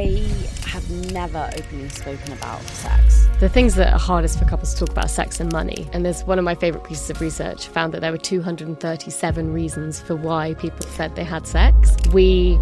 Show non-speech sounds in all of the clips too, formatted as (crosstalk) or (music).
I have never openly spoken about sex. The things that are hardest for couples to talk about are sex and money. And there's one of my favourite pieces of research found that there were 237 reasons for why people said they had sex. We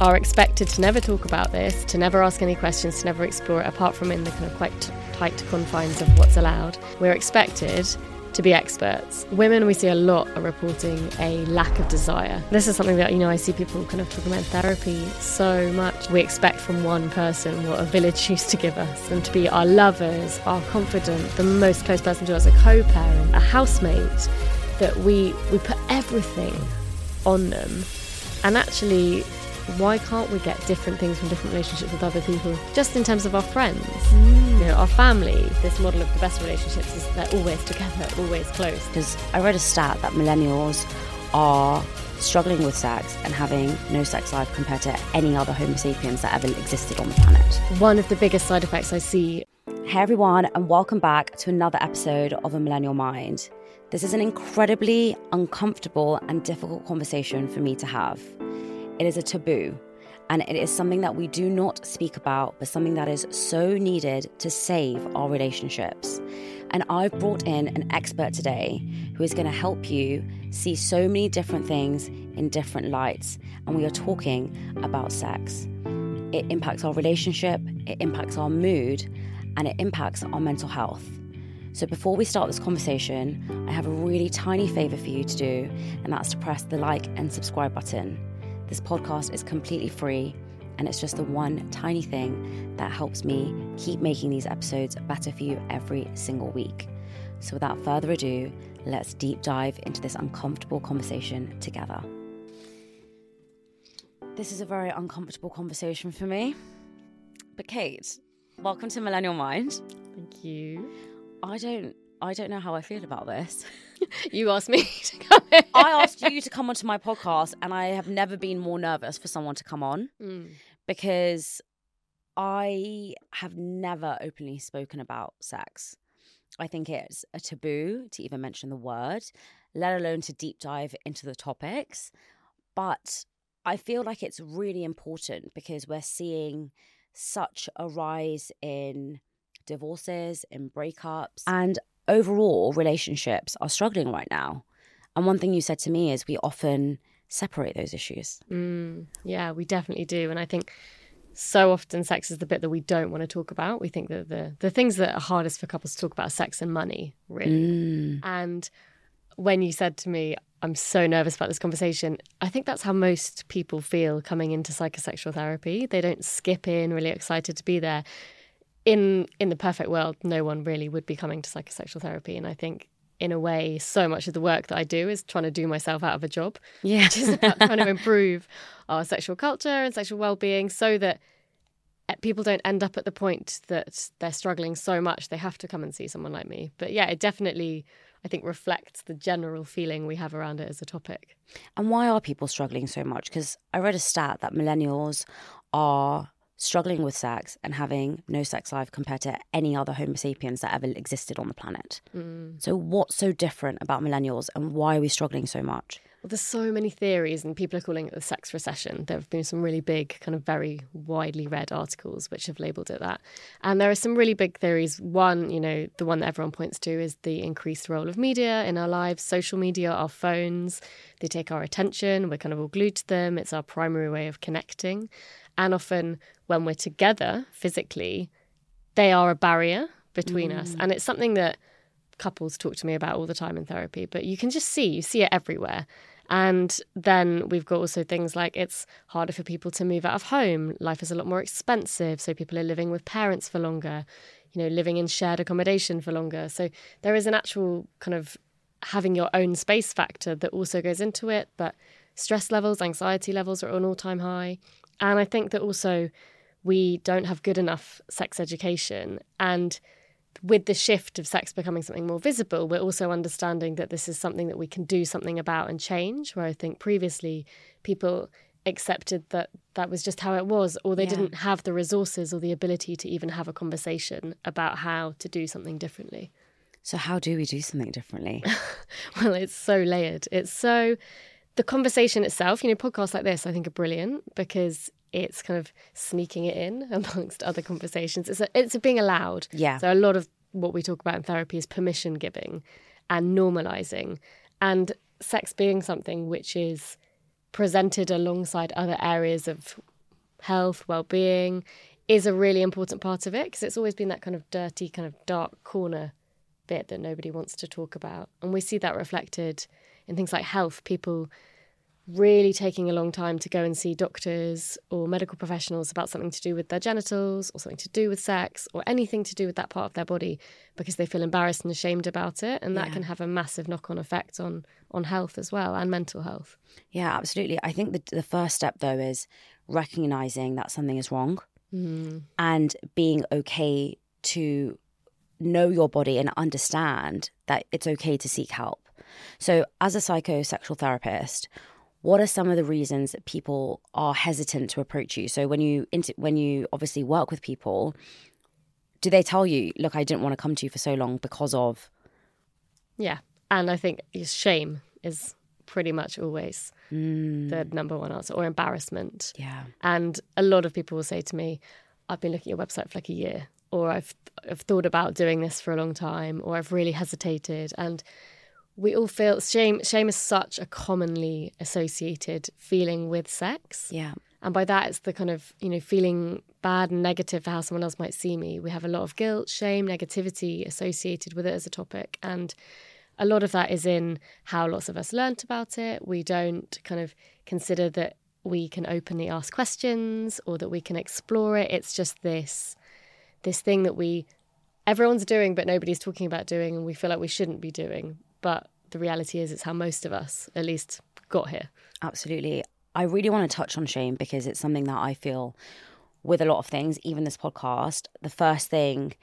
are expected to never talk about this, to never ask any questions, to never explore it, apart from in the kind of quite tight confines of what's allowed. We're expected to be experts. Women, we see a lot are reporting a lack of desire. This is something that, you know, I see people kind of talking about therapy so much. We expect from one person what a village (laughs) used to give us, and to be our lovers, our confidant, the most close person to us, a co parent, a housemate, that we, we put everything on them. And actually, why can't we get different things from different relationships with other people just in terms of our friends? Mm. you know our family this model of the best relationships is they're always together (laughs) always close. Because i read a stat that millennials are struggling with sex and having no sex life compared to any other homo sapiens that ever existed on the planet. One of the biggest side effects i see. Hey everyone and welcome back to another episode of a millennial mind. This is an incredibly uncomfortable and difficult conversation for me to have it is a taboo. And it is something that we do not speak about, but something that is so needed to save our relationships. And I've brought in an expert today who is going to help you see so many different things in different lights. And we are talking about sex. It impacts our relationship, it impacts our mood, and it impacts our mental health. So, before we start this conversation, I have a really tiny favor for you to do, and that's to press the like and subscribe button. This podcast is completely free, and it's just the one tiny thing that helps me keep making these episodes better for you every single week. So, without further ado, let's deep dive into this uncomfortable conversation together. This is a very uncomfortable conversation for me. But, Kate, welcome to Millennial Mind. Thank you. I don't I don't know how I feel about this. (laughs) you asked me (laughs) to come (laughs) in. I asked you to come onto my podcast, and I have never been more nervous for someone to come on mm. because I have never openly spoken about sex. I think it's a taboo to even mention the word, let alone to deep dive into the topics. But I feel like it's really important because we're seeing such a rise in divorces, in breakups. And overall relationships are struggling right now. And one thing you said to me is we often separate those issues. Mm, yeah, we definitely do. And I think so often sex is the bit that we don't want to talk about. We think that the the things that are hardest for couples to talk about are sex and money, really. Mm. And when you said to me, I'm so nervous about this conversation, I think that's how most people feel coming into psychosexual therapy. They don't skip in really excited to be there in in the perfect world, no one really would be coming to psychosexual therapy. And I think in a way, so much of the work that I do is trying to do myself out of a job. Yeah. Which is about trying to (laughs) improve our sexual culture and sexual well being so that eh, people don't end up at the point that they're struggling so much they have to come and see someone like me. But yeah, it definitely I think reflects the general feeling we have around it as a topic. And why are people struggling so much? Because I read a stat that millennials are struggling with sex and having no sex life compared to any other Homo sapiens that ever existed on the planet. Mm. So, what's so different about millennials and why are we struggling so much? Well, there's so many theories, and people are calling it the sex recession. There have been some really big, kind of very widely read articles which have labelled it that. And there are some really big theories. One, you know, the one that everyone points to is the increased role of media in our lives, social media, our phones. They take our attention, we're kind of all glued to them. It's our primary way of connecting. And often when we're together physically, they are a barrier between mm. us. And it's something that couples talk to me about all the time in therapy, but you can just see, you see it everywhere. And then we've got also things like it's harder for people to move out of home. Life is a lot more expensive. So people are living with parents for longer, you know, living in shared accommodation for longer. So there is an actual kind of having your own space factor that also goes into it. But stress levels, anxiety levels are on all time high. And I think that also we don't have good enough sex education. And with the shift of sex becoming something more visible, we're also understanding that this is something that we can do something about and change. Where I think previously people accepted that that was just how it was, or they yeah. didn't have the resources or the ability to even have a conversation about how to do something differently. So, how do we do something differently? (laughs) well, it's so layered. It's so the conversation itself, you know, podcasts like this, I think are brilliant because it's kind of sneaking it in (laughs) amongst other conversations. It's a, it's a being allowed. Yeah. So a lot of what we talk about in therapy is permission giving and normalizing, and sex being something which is presented alongside other areas of health, well-being, is a really important part of it because it's always been that kind of dirty, kind of dark corner bit that nobody wants to talk about, and we see that reflected in things like health. People really taking a long time to go and see doctors or medical professionals about something to do with their genitals or something to do with sex or anything to do with that part of their body because they feel embarrassed and ashamed about it and that Yeah. can have a massive knock-on effect on on health as well and mental health Yeah, absolutely. I think the, the first step, though, is recognizing that something is wrong mm-hmm. and being okay to know your body and understand that it's okay to seek help. So, as a psychosexual therapist, what are some of the reasons that people are hesitant to approach you? So, when you inter- when you obviously work with people, do they tell you, "Look, I didn't want to come to you for so long because of"? yeah and i think shame is pretty much always Mm. the number one answer or embarrassment Yeah, And a lot of people will say to me, I've been looking at your website for like a year, or I've, I've thought about doing this for a long time, or I've really hesitated. And we all feel shame. Shame is such a commonly associated feeling with sex. yeah, And by that, it's the kind of, you know, feeling bad and negative for how someone else might see me. We have a lot of guilt, shame, negativity associated with it as a topic. And a lot of that is in how lots of us learnt about it. We don't kind of consider that we can openly ask questions or that we can explore it. It's just this this thing that we everyone's doing but nobody's talking about doing and we feel like we shouldn't be doing. But the reality is it's how most of us at least got here. Absolutely. I really want to touch on shame because it's something that I feel with a lot of things, even this podcast. The first thing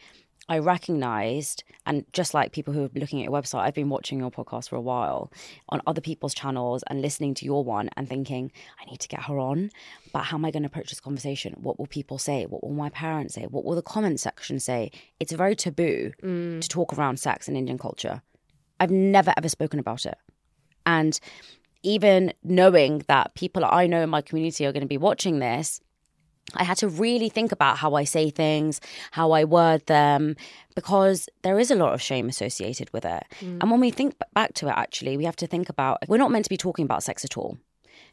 I recognized, and just like people who are looking at your website, I've been watching your podcast for a while on other people's channels and listening to your one and thinking, I need to get her on. But how am I going to approach this conversation? What will people say? What will my parents say? What will the comment section say? It's very taboo mm. to talk around sex in Indian culture. I've never ever spoken about it. And even knowing that people I know in my community are going to be watching this, I had to really think about how I say things, how I word them, because there is a lot of shame associated with it. Mm. And when we think back to it, actually, we have to think about we're not meant to be talking about sex at all.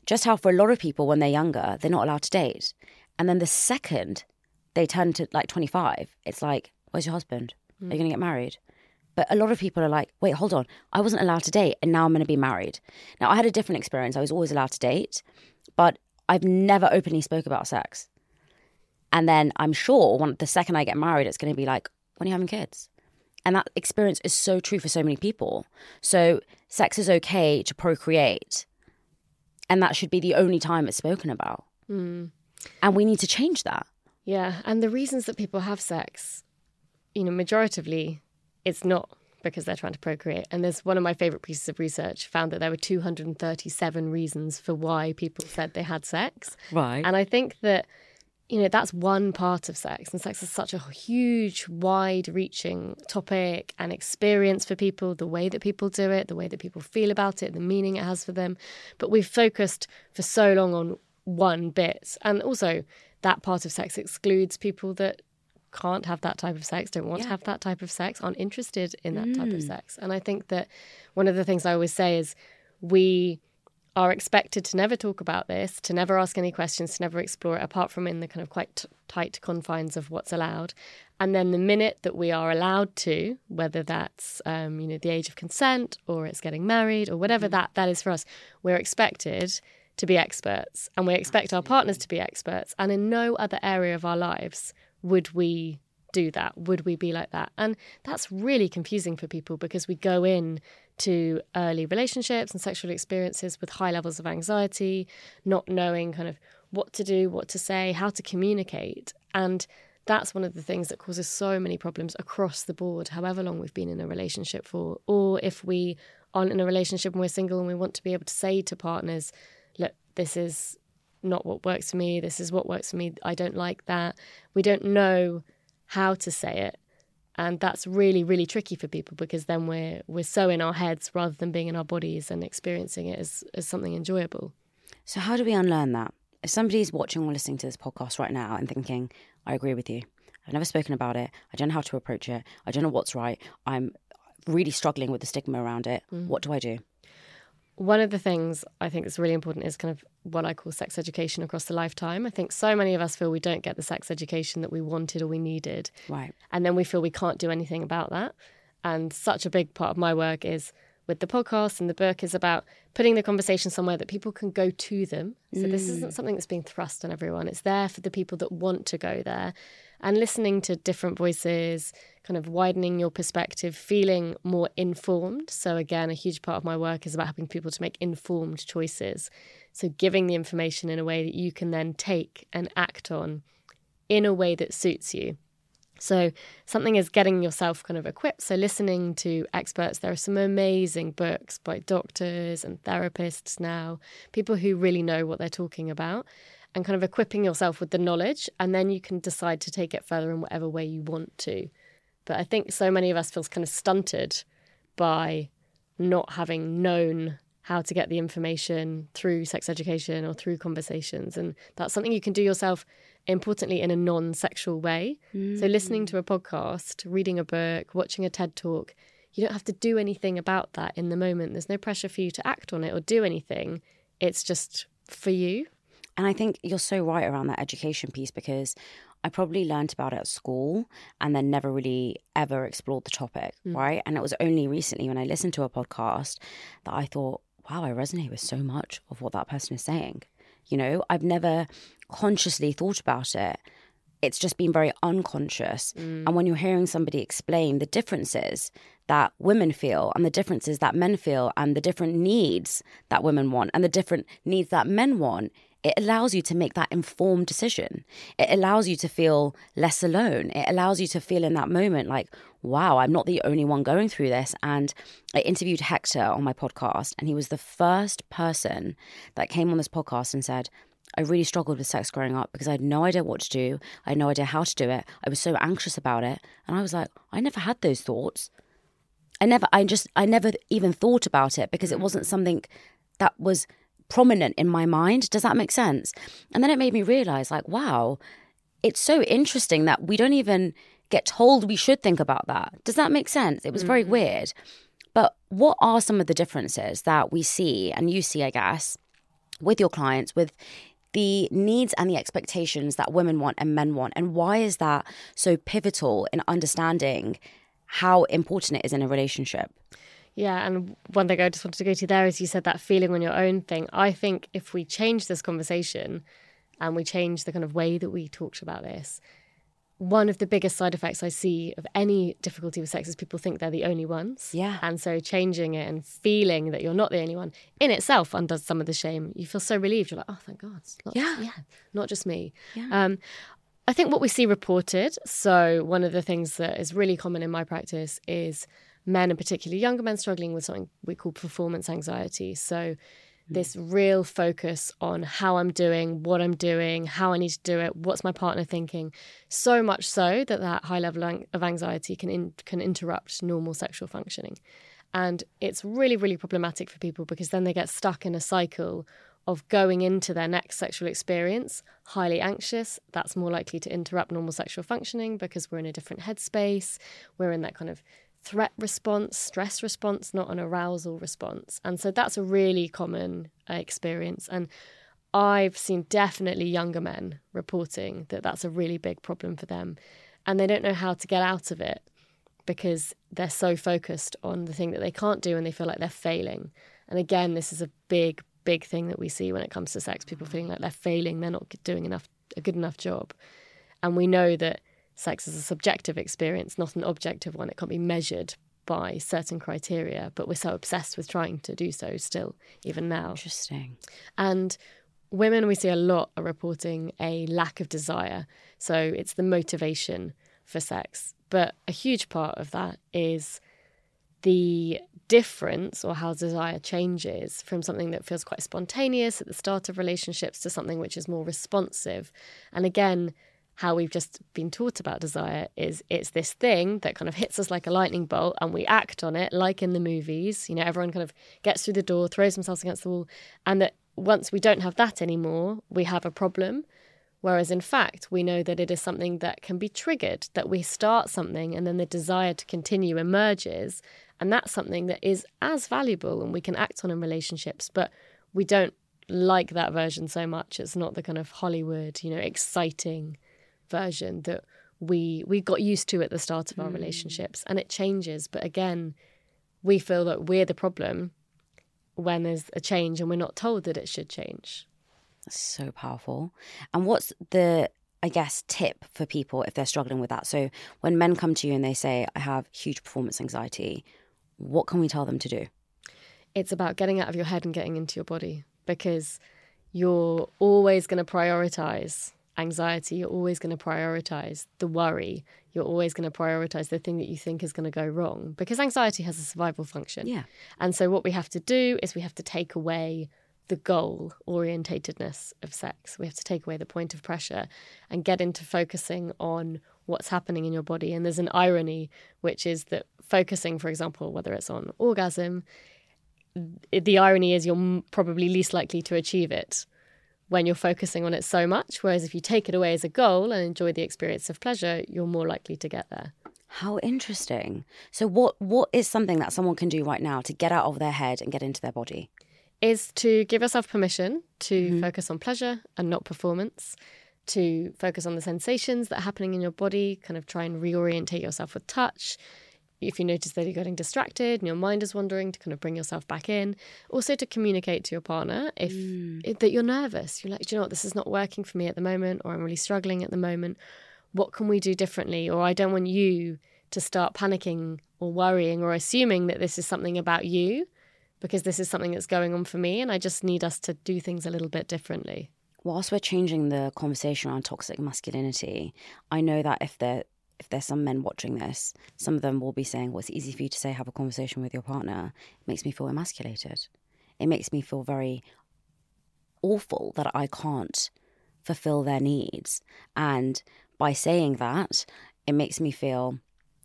Just how for a lot of people, when they're younger, they're not allowed to date. And then the second they turn to like 25, it's like, where's your husband? Are you mm. going to get married? But a lot of people are like, wait, hold on. I wasn't allowed to date and now I'm going to be married. Now, I had a different experience. I was always allowed to date, but I've never openly spoke about sex. And then I'm sure when, the second I get married, it's going to be like, when are you having kids? And that experience is so true for so many people. So sex is okay to procreate. And that should be the only time it's spoken about. Hmm. And we need to change that. Yeah, and the reasons that people have sex, you know, majoritively, it's not because they're trying to procreate. And there's one of my favorite pieces of research found that there were 237 reasons for why people said they had sex. Right. And I think that, you know, that's one part of sex. And sex is such a huge, wide reaching topic and experience for people, the way that people do it, the way that people feel about it, the meaning it has for them. But we've focused for so long on one bit. And also, that part of sex excludes people that can't have that type of sex, don't want to have that type of sex, aren't interested in that type of sex. And I think that one of the things I always say is we are expected to never talk about this, to never ask any questions, to never explore it, apart from in the kind of quite t- tight confines of what's allowed. And then the minute that we are allowed to, whether that's um, you know the age of consent or it's getting married or whatever that that is for us, we're expected to be experts, and we expect our partners to be experts. And in no other area of our lives would we do that? Would we be like that? And that's really confusing for people because we go in to early relationships and sexual experiences with high levels of anxiety, not knowing kind of what to do, what to say, how to communicate. And that's one of the things that causes so many problems across the board, however long we've been in a relationship for. Or if we aren't in a relationship and we're single and we want to be able to say to partners, look, this is not what works for me. This is what works for me. I don't like that. We don't know how to say it. And that's really, really tricky for people because then we're we're so in our heads rather than being in our bodies and experiencing it as, as something enjoyable. So how do we unlearn that? if somebody's watching or listening to this podcast right now and thinking, I agree with you, I've never spoken about it, I don't know how to approach it, I don't know what's right, I'm really struggling with the stigma around it, mm. what do I do? One of the things I think is really important is kind of what I call sex education across the lifetime. I think so many of us feel we don't get the sex education that we wanted or we needed. Right. And then we feel we can't do anything about that. And such a big part of my work is with the podcast and the book is about putting the conversation somewhere that people can go to them. So mm. this isn't something that's being thrust on everyone. It's there for the people that want to go there and listening to different voices, kind of widening your perspective, feeling more informed. So again, a huge part of my work is about helping people to make informed choices. So giving the information in a way that you can then take and act on in a way that suits you. So, something is getting yourself kind of equipped. So, listening to experts, there are some amazing books by doctors and therapists now, people who really know what they're talking about, and kind of equipping yourself with the knowledge. And then you can decide to take it further in whatever way you want to. But I think so many of us feel kind of stunted by not having known how to get the information through sex education or through conversations. And that's something you can do yourself importantly in a non-sexual way. Mm. So listening to a podcast, reading a book, watching a TED talk, you don't have to do anything about that in the moment. There's no pressure for you to act on it or do anything. It's just for you. And I think you're so right around that education piece because I probably learned about it at school and then never really ever explored the topic, mm. right? And it was only recently when I listened to a podcast that I thought, wow, I resonate with so much of what that person is saying. You know, I've never consciously thought about it. It's just been very unconscious. Mm. And when you're hearing somebody explain the differences that women feel and the differences that men feel and the different needs that women want and the different needs that men want, it allows you to make that informed decision. It allows you to feel less alone. It allows you to feel in that moment like, wow, I'm not the only one going through this. And I interviewed Hector on my podcast, and he was the first person that came on this podcast and said, I really struggled with sex growing up because I had no idea what to do. I had no idea how to do it. I was so anxious about it. And I was like, I never had those thoughts. I never, I just, I never even thought about it because it wasn't something that was prominent in my mind. Does that make sense? And then it made me realize, like, wow, it's so interesting that we don't even get told we should think about that. Does that make sense? It was very mm-hmm. weird. But what are some of the differences that we see and you see, I guess, with your clients, with the needs and the expectations that women want and men want? And why is that so pivotal in understanding how important it is in a relationship? Yeah, and one thing I just wanted to go to there is you said that feeling on your own thing. I think if we change this conversation and we change the kind of way that we talked about this, one of the biggest side effects I see of any difficulty with sex is people think they're the only ones. Yeah. And so changing it and feeling that you're not the only one in itself undoes some of the shame. You feel so relieved. You're like, oh, thank God. Not, yeah. Yeah. Not just me. Yeah. Um, I think what we see reported, so one of the things that is really common in my practice is men, and particularly younger men, struggling with something we call performance anxiety. So, hmm. this real focus on how I'm doing, what I'm doing, how I need to do it, what's my partner thinking, so much so that that high level of anxiety can in, can interrupt normal sexual functioning. And it's really, really problematic for people because then they get stuck in a cycle of going into their next sexual experience highly anxious. That's more likely to interrupt normal sexual functioning because we're in a different headspace. We're in that kind of threat response, stress response, not an arousal response. And so that's a really common uh, experience. And I've seen definitely younger men reporting that that's a really big problem for them. And they don't know how to get out of it because they're so focused on the thing that they can't do and they feel like they're failing. And again, this is a big, big thing that we see when it comes to sex people feeling like they're failing, they're not doing enough, a good enough job. And we know that sex is a subjective experience, not an objective one. It can't be measured by certain criteria, but we're so obsessed with trying to do so still, even now. Interesting. And women we see a lot are reporting a lack of desire. So it's the motivation for sex. But a huge part of that is the difference or how desire changes from something that feels quite spontaneous at the start of relationships to something which is more responsive. And again, how we've just been taught about desire is it's this thing that kind of hits us like a lightning bolt and we act on it like in the movies you know everyone kind of gets through the door throws themselves against the wall and that once we don't have that anymore, we have a problem. Whereas in fact, we know that it is something that can be triggered, that we start something and then the desire to continue emerges. And that's something that is as valuable and we can act on in relationships. But we don't like that version so much. It's not the kind of Hollywood, you know, exciting version that we we got used to at the start of our mm. relationships. And it changes. But again, we feel that we're the problem when there's a change and we're not told that it should change. So powerful. And what's the I guess tip for people if they're struggling with that? So when men come to you and they say I have huge performance anxiety, what can we tell them to do? It's about getting out of your head and getting into your body because you're always going to prioritize anxiety, you're always going to prioritize the worry, you're always going to prioritize the thing that you think is going to go wrong because anxiety has a survival function. Yeah. And so what we have to do is we have to take away the goal orientatedness of sex. We have to take away the point of pressure and get into focusing on what's happening in your body. And there's an irony, which is that focusing, for example, whether it's on orgasm, the irony is you're probably least likely to achieve it when you're focusing on it so much. Whereas if you take it away as a goal and enjoy the experience of pleasure, you're more likely to get there. How interesting. So what what is something that someone can do right now to get out of their head and get into their body? Is to give yourself permission to mm-hmm. focus on pleasure and not performance, to focus on the sensations that are happening in your body, kind of try and reorientate yourself with touch, if you notice that you're getting distracted and your mind is wandering, to kind of bring yourself back in. Also, to communicate to your partner if, mm. if that you're nervous. You're like, do you know what? This is not working for me at the moment, or I'm really struggling at the moment. What can we do differently? Or I don't want you to start panicking or worrying or assuming that this is something about you because this is something that's going on for me, and I just need us to do things a little bit differently whilst we're changing the conversation around toxic masculinity, I know that if there if there's some men watching this, some of them will be saying, Well, it's easy for you to say, have a conversation with your partner. It makes me feel emasculated. It makes me feel very awful that I can't fulfill their needs. And by saying that, it makes me feel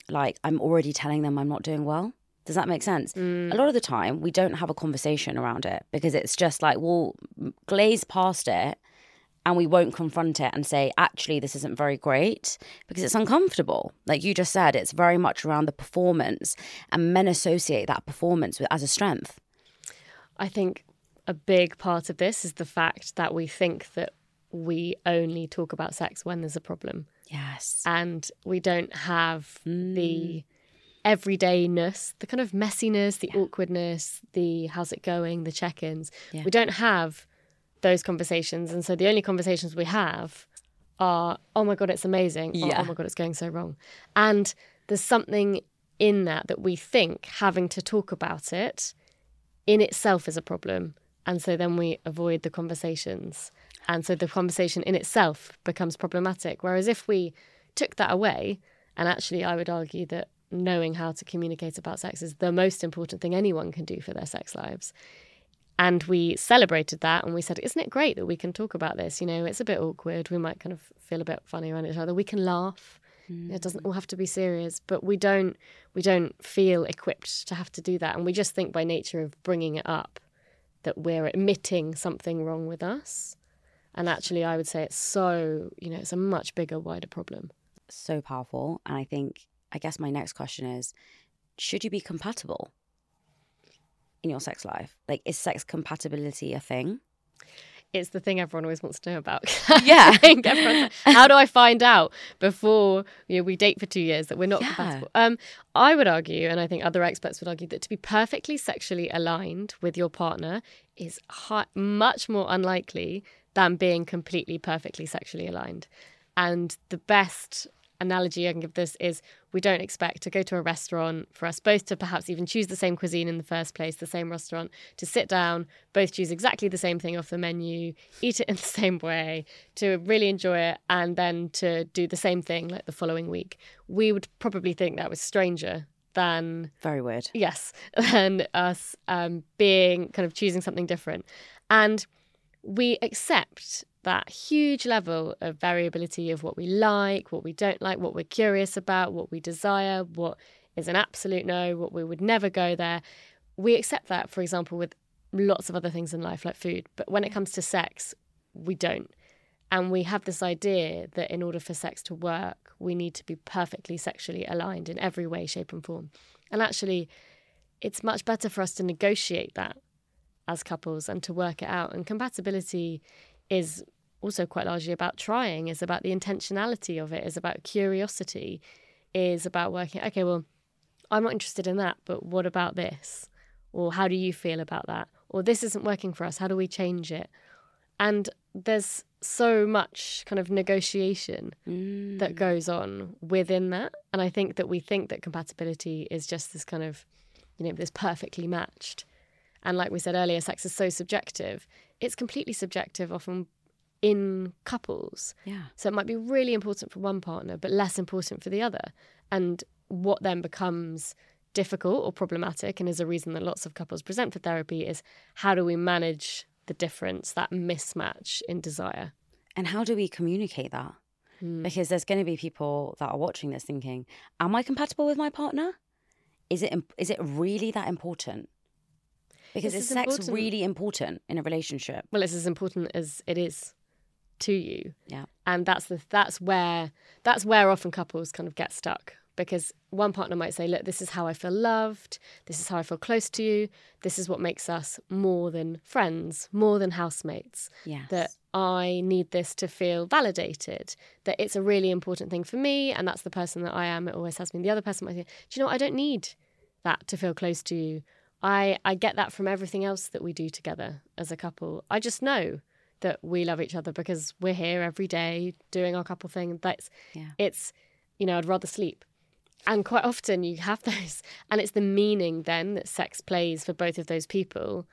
like I'm already telling them I'm not doing well. Does that make sense? Mm. A lot of the time, we don't have a conversation around it because it's just like, we'll glaze past it and we won't confront it and say, actually, this isn't very great because it's uncomfortable. Like you just said, it's very much around the performance, and men associate that performance with, as a strength. I think a big part of this is the fact that we think that we only talk about sex when there's a problem. Yes. And we don't have mm. the everydayness, the kind of messiness, the yeah. awkwardness, the how's it going, the check ins. Yeah. We don't have those conversations. And so the only conversations we have are, oh my God, it's amazing. Yeah. oh my God, it's going so wrong. And there's something in that that we think having to talk about it in itself is a problem. And so then we avoid the conversations. And so the conversation in itself becomes problematic. Whereas if we took that away, and actually, I would argue that knowing how to communicate about sex is the most important thing anyone can do for their sex lives. And we celebrated that and we said, Isn't it great that we can talk about this? You know, it's a bit awkward. We might kind of feel a bit funny around each other. We can laugh. Mm. It doesn't all have to be serious, but we don't we don't feel equipped to have to do that, and we just think by nature of bringing it up that we're admitting something wrong with us. And actually, I would say it's so you know it's a much bigger, wider problem. So powerful, and I think I guess my next question is, should you be compatible? In your sex life? Like, is sex compatibility a thing? It's the thing everyone always wants to know about. (laughs) Yeah. How do I find out before you know, we date for two years that we're not yeah. compatible? Um, I would argue, and I think other experts would argue, that to be perfectly sexually aligned with your partner is high, much more unlikely than being completely perfectly sexually aligned. And the best analogy I can give this is we don't expect to go to a restaurant for us both to perhaps even choose the same cuisine in the first place, the same restaurant, to sit down, both choose exactly the same thing off the menu, eat it (laughs) in the same way, to really enjoy it, and then to do the same thing like the following week. We would probably think that was stranger than very weird. Yes, (laughs) than us um, being kind of choosing something different, and we accept that huge level of variability of what we like, what we don't like, what we're curious about, what we desire, what is an absolute no, what we would never go there. We accept that, for example, with lots of other things in life, like food. But when it comes to sex, we don't. And we have this idea that in order for sex to work, we need to be perfectly sexually aligned in every way, shape, and form. And actually, it's much better for us to negotiate that as couples and to work it out. And compatibility is also quite largely about trying, is about the intentionality of it, is about curiosity, is about working, okay, well, I'm not interested in that, but what about this? Or how do you feel about that? Or this isn't working for us. How do we change it? And there's so much kind of negotiation Mm. that goes on within that. And I think that we think that compatibility is just this kind of, you know, this perfectly matched. And like we said earlier, sex is so subjective. It's completely subjective often in couples. Yeah. So it might be really important for one partner, but less important for the other. And what then becomes difficult or problematic, and is a reason that lots of couples present for therapy, is how do we manage the difference, that mismatch in desire? And how do we communicate that? Hmm. Because there's going to be people that are watching this thinking, "Am I compatible with my partner? Is it is it really that important?" Because This is sex important. really important in a relationship? Well, it's as important as it is to you. Yeah. and that's the that's where that's where often couples kind of get stuck because one partner might say look this is how i feel loved this is how i feel close to you this is what makes us more than friends more than housemates Yes. that i need this to feel validated that it's a really important thing for me and that's the person that i am it always has been the other person might say do you know what? i don't need that to feel close to you i i get that from everything else that we do together as a couple i just know that we love each other because we're here every day doing our couple thing. That's Yeah. it's you know, I'd rather sleep. And quite often you have (laughs) those and it's the meaning then that sex plays for both of those people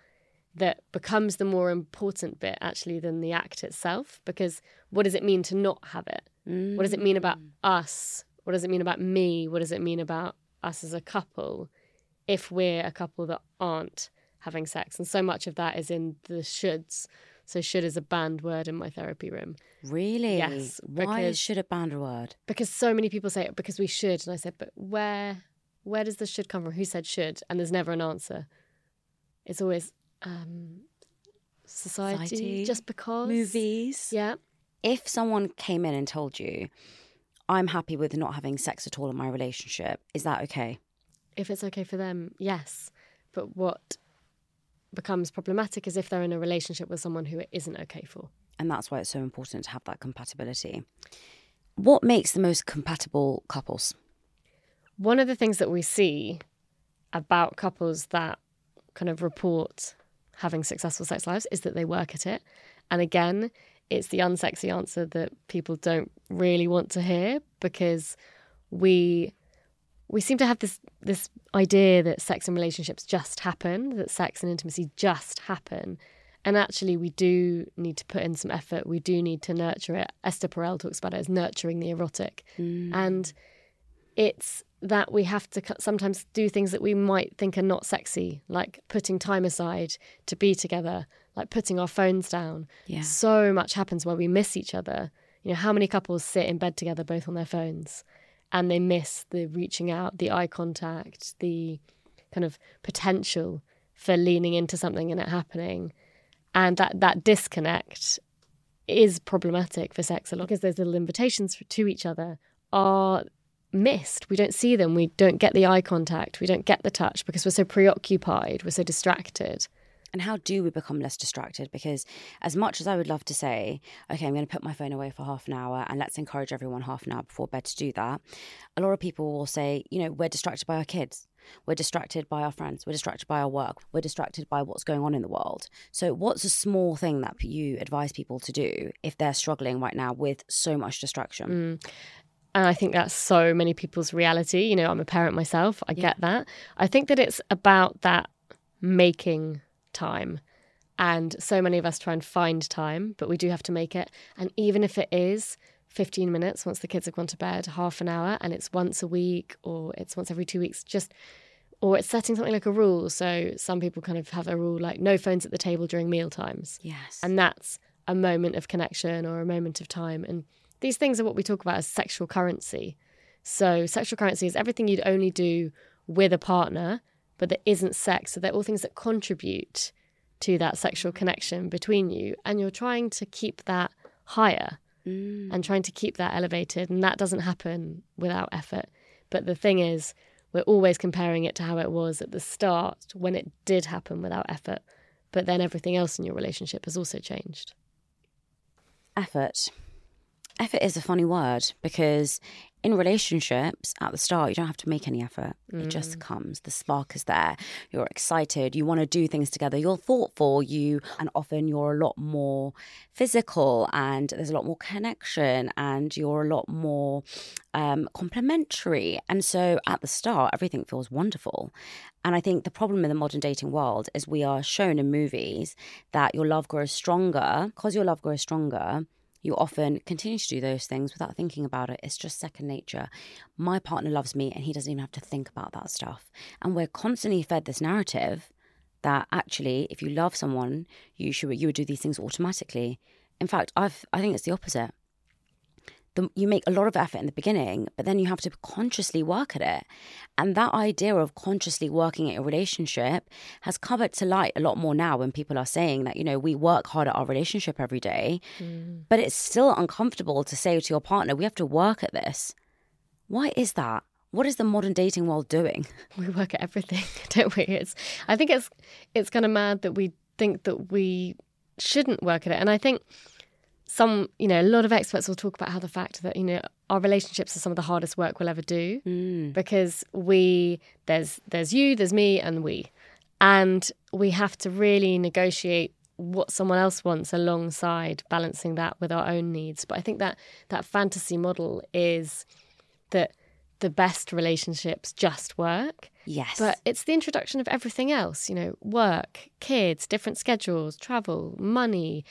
that becomes the more important bit actually than the act itself. Because what does it mean to not have it? What does it mean about mm. us? What does it mean about me? What does it mean about us as a couple if we're a couple that aren't having sex? And so much of that is in the shoulds. So should is a banned word in my therapy room Really? Yes, Why is should a banned word? because so many people say it because we should, and I said, but where where does the should come from? Who said should? And there's never an answer. It's always um, society, Society, just because Movies. Yeah, If someone came in and told you, "I'm happy with not having sex at all in my relationship," is that okay? If it's okay for them, yes. But what becomes problematic is if they're in a relationship with someone who it isn't okay for. And that's why it's so important to have that compatibility. What makes the most compatible couples? One of the things that we see about couples that kind of report having successful sex lives is that they work at it. And again, it's the unsexy answer that people don't really want to hear because we we seem to have this this idea that sex and relationships just happen, that sex and intimacy just happen. And actually, we do need to put in some effort. We do need to nurture it. Esther Perel talks about it as nurturing the erotic. Mm. And it's that we have to sometimes do things that we might think are not sexy, like putting time aside to be together, like putting our phones down. Yeah. So much happens where we miss each other. You know, how many couples sit in bed together both on their phones and they miss the reaching out, the eye contact, the kind of potential for leaning into something and it happening. And that, that disconnect is problematic for sex a lot because those little invitations to each other are missed. We don't see them. We don't get the eye contact. We don't get the touch because we're so preoccupied. We're so distracted. And how do we become less distracted? Because as much as I would love to say, okay, I'm going to put my phone away for half an hour and let's encourage everyone half an hour before bed to do that, a lot of people will say, you know, we're distracted by our kids. We're distracted by our friends. We're distracted by our work. We're distracted by what's going on in the world. So, what's a small thing that you advise people to do if they're struggling right now with so much distraction? Mm. And I think that's so many people's reality. You know, I'm a parent myself. I get that. I think that it's about that making time. And so many of us try and find time, but we do have to make it. And even if it is 15 minutes once the kids have gone to bed, half an hour, and it's once a week or it's once every two weeks, just or it's setting something like a rule. So some people kind of have a rule like no phones at the table during meal times. Yes. And that's a moment of connection or a moment of time. And these things are what we talk about as sexual currency. So, sexual currency is everything you'd only do with a partner, but that isn't sex. So, they're all things that contribute to that sexual connection between you and you're trying to keep that higher Mm. and trying to keep that elevated and that doesn't happen without effort but the thing is we're always comparing it to how it was at the start when it did happen without effort but then everything else in your relationship has also changed effort. Effort is a funny word because in relationships at the start, you don't have to make any effort. It just comes. The spark is there. You're excited. You want to do things together. You're thoughtful. You, and often you're a lot more physical and there's a lot more connection and you're a lot more um, complementary. And so at the start, everything feels wonderful. And I think the problem in the modern dating world is we are shown in movies that your love grows stronger. Because your love grows stronger, you often continue to do those things without thinking about it. It's just second nature. My partner loves me and he doesn't even have to think about that stuff. And we're constantly fed this narrative that actually if you love someone, you should you would do these things automatically. In fact, I've I think it's the opposite. The, you make a lot of effort in the beginning, but then you have to consciously work at it. And that idea of consciously working at your relationship has come to light a lot more now when people are saying that, you know, we work hard at our relationship every day, mm. but it's still uncomfortable to say to your partner, we have to work at this. Why is that? What is the modern dating world doing? (laughs) we work at everything, (laughs) don't we? It's I think it's it's kind of mad that we think that we shouldn't work at it. And I think some, you know, a lot of experts will talk about how the fact that, you know, our relationships are some of the hardest work we'll ever do mm. because we there's there's you, there's me and we. And we have to really negotiate what someone else wants alongside balancing that with our own needs. But I think that that fantasy model is that the best relationships just work. Yes. But it's the introduction of everything else, you know, work, kids, different schedules, travel, money,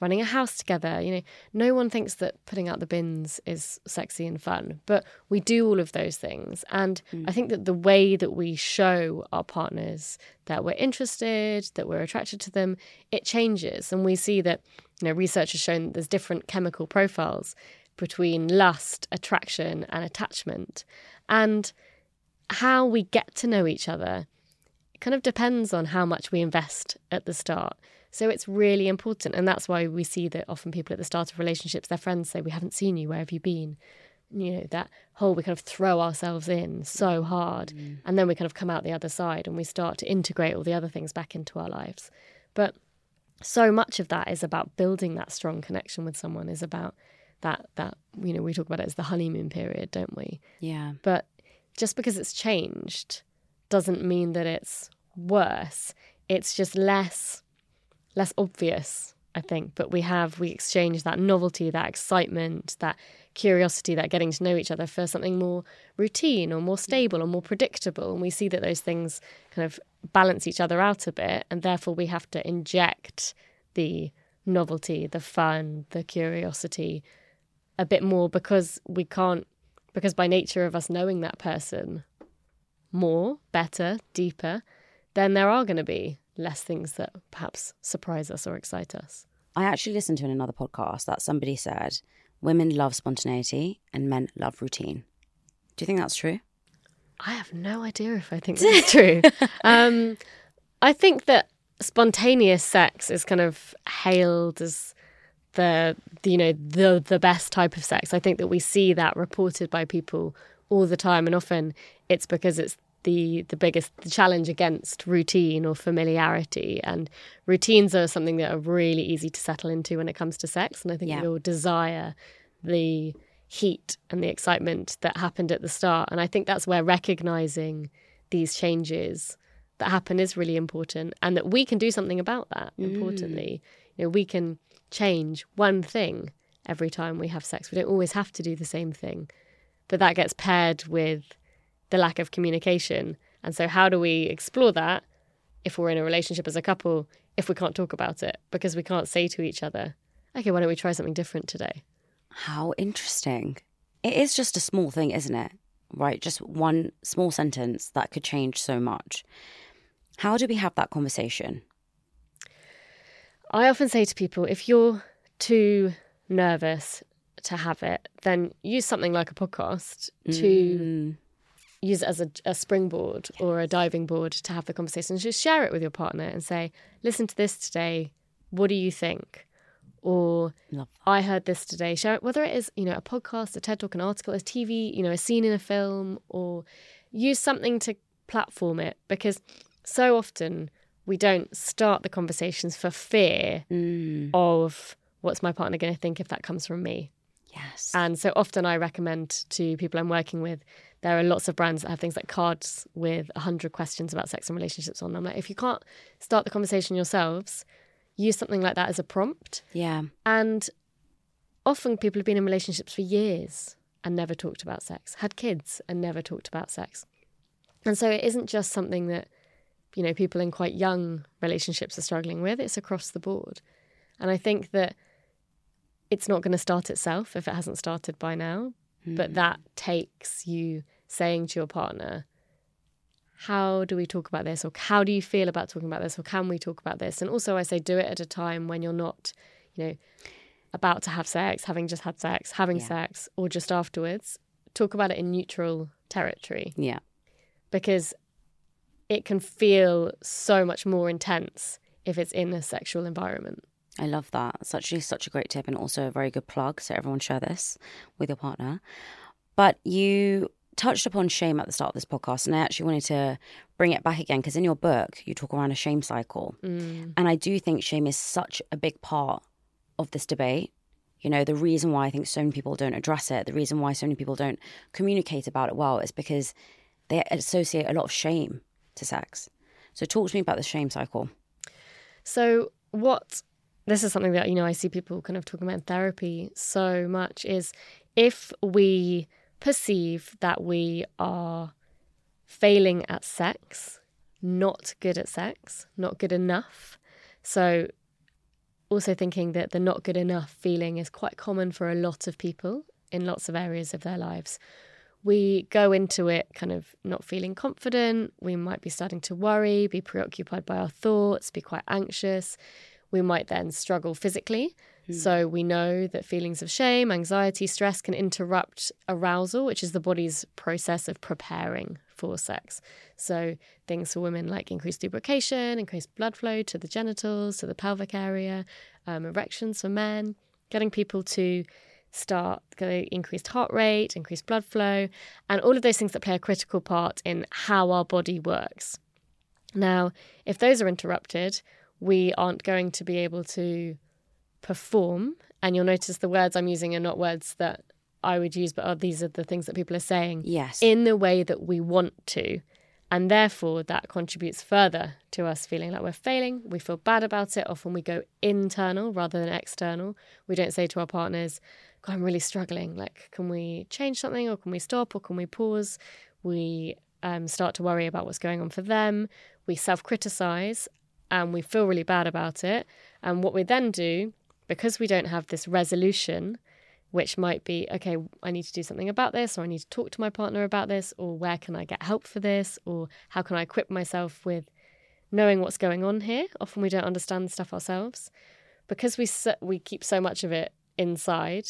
running a house together. You know, no one thinks that putting out the bins is sexy and fun, but we do all of those things. And mm. I think that the way that we show our partners that we're interested, that we're attracted to them, it changes. And we see that, you know, research has shown that there's different chemical profiles between lust, attraction, and attachment. And how we get to know each other kind of depends on how much we invest at the start. So it's really important. And that's why we see that often people at the start of relationships, their friends say, We haven't seen you, where have you been? You know, that whole we kind of throw ourselves in so hard. Mm. And then we kind of come out the other side and we start to integrate all the other things back into our lives. But so much of that is about building that strong connection with someone, is about that, that, you know, we talk about it as the honeymoon period, don't we? yeah. But just because it's changed doesn't mean that it's worse. It's just less less obvious, I think. But we have we exchange that novelty, that excitement, that curiosity, that getting to know each other for something more routine or more stable or more predictable. And we see that those things kind of balance each other out a bit, and therefore we have to inject the novelty, the fun, the curiosity a bit more because we can't because by nature of us knowing that person more, better, deeper, then there are going to be less things that perhaps surprise us or excite us. I actually listened to in another podcast that somebody said women love spontaneity and men love routine. Do you think that's true? I have no idea if I think that's (laughs) true. Um, I think that spontaneous sex is kind of hailed as the, the you know the the best type of sex. I think that we see that reported by people all the time, and often it's because it's the the biggest the challenge against routine or familiarity. And routines are something that are really easy to settle into when it comes to sex. And I think Yeah. we'll desire the heat and the excitement that happened at the start. And I think that's where recognizing these changes that happen is really important and that we can do something about that mm. importantly you know we can change one thing every time we have sex we don't always have to do the same thing but that gets paired with the lack of communication and so how do we explore that if we're in a relationship as a couple if we can't talk about it because we can't say to each other okay why don't we try something different today How interesting. It is just a small thing, isn't it? Right? Just one small sentence that could change so much. How do we have that conversation? I often say to people, if you're too nervous to have it, then use something like a podcast to Mm, use it as a, a springboard or a diving board to have the conversation. Just share it with your partner and say, listen to this today. What do you think? Or I heard this today. Share it, whether it is, you know, a podcast, a TED talk, an article, a TV, you know, a scene in a film, or use something to platform it because so often we don't start the conversations for fear mm. of what's my partner going to think if that comes from me. Yes. And so often I recommend to people I'm working with, there are lots of brands that have things like cards with 100 questions about sex and relationships on them. Like if you can't start the conversation yourselves, use something like that as a prompt. Yeah. And often people have been in relationships for years and never talked about sex, had kids and never talked about sex. And so it isn't just something that, you know, people in quite young relationships are struggling with, it's across the board. And I think that it's not going to start itself if it hasn't started by now. Mm. But hmm. that takes you saying to your partner, how do we talk about this? Or how do you feel about talking about this? Or can we talk about this? And also, I say do it at a time when you're not, you know, about to have sex, having just had sex, having yeah. sex, or just afterwards. Talk about it in neutral territory. Yeah. Because it can feel so much more intense if it's in a sexual environment. I love that. It's actually such a great tip and also a very good plug. So everyone share this with your partner. But you touched upon shame at the start of this podcast, and I actually wanted to bring it back again because in your book you talk around a shame cycle, mm. and I do think shame is such a big part of this debate. You know, the reason why I think so many people don't address it, the reason why so many people don't communicate about it well, is because they associate a lot of shame to sex. So, talk to me about the shame cycle. So, what this is something that you know I see people kind of talking about in therapy so much is if we perceive that we are failing at sex, not good at sex, not good enough. So also thinking that the not good enough feeling is quite common for a lot of people in lots of areas of their lives. We go into it kind of not feeling confident. We might be starting to worry, be preoccupied by our thoughts, be quite anxious we might then struggle physically. Mm. So we know that feelings of shame, anxiety, stress can interrupt arousal, which is the body's process of preparing for sex. So things for women like increased lubrication, increased blood flow to the genitals, to the pelvic area, um, erections for men, getting people to start increased heart rate, increased blood flow, and all of those things that play a critical part in how our body works. Now, if those are interrupted, we aren't going to be able to perform. And you'll notice the words I'm using are not words that I would use, but are, these are the things that people are saying. Yes. In the way that we want to. And therefore, that contributes further to us feeling like we're failing. We feel bad about it. Often we go internal rather than external. We don't say to our partners, God, I'm really struggling. Like, can we change something or can we stop or can we pause? We um, start to worry about what's going on for them. We self criticize and we feel really bad about it. And what we then do, because we don't have this resolution, which might be, okay, I need to do something about this, or I need to talk to my partner about this, or where can I get help for this, or how can I equip myself with knowing what's going on here? Often we don't understand stuff ourselves. Because we, we keep so much of it inside,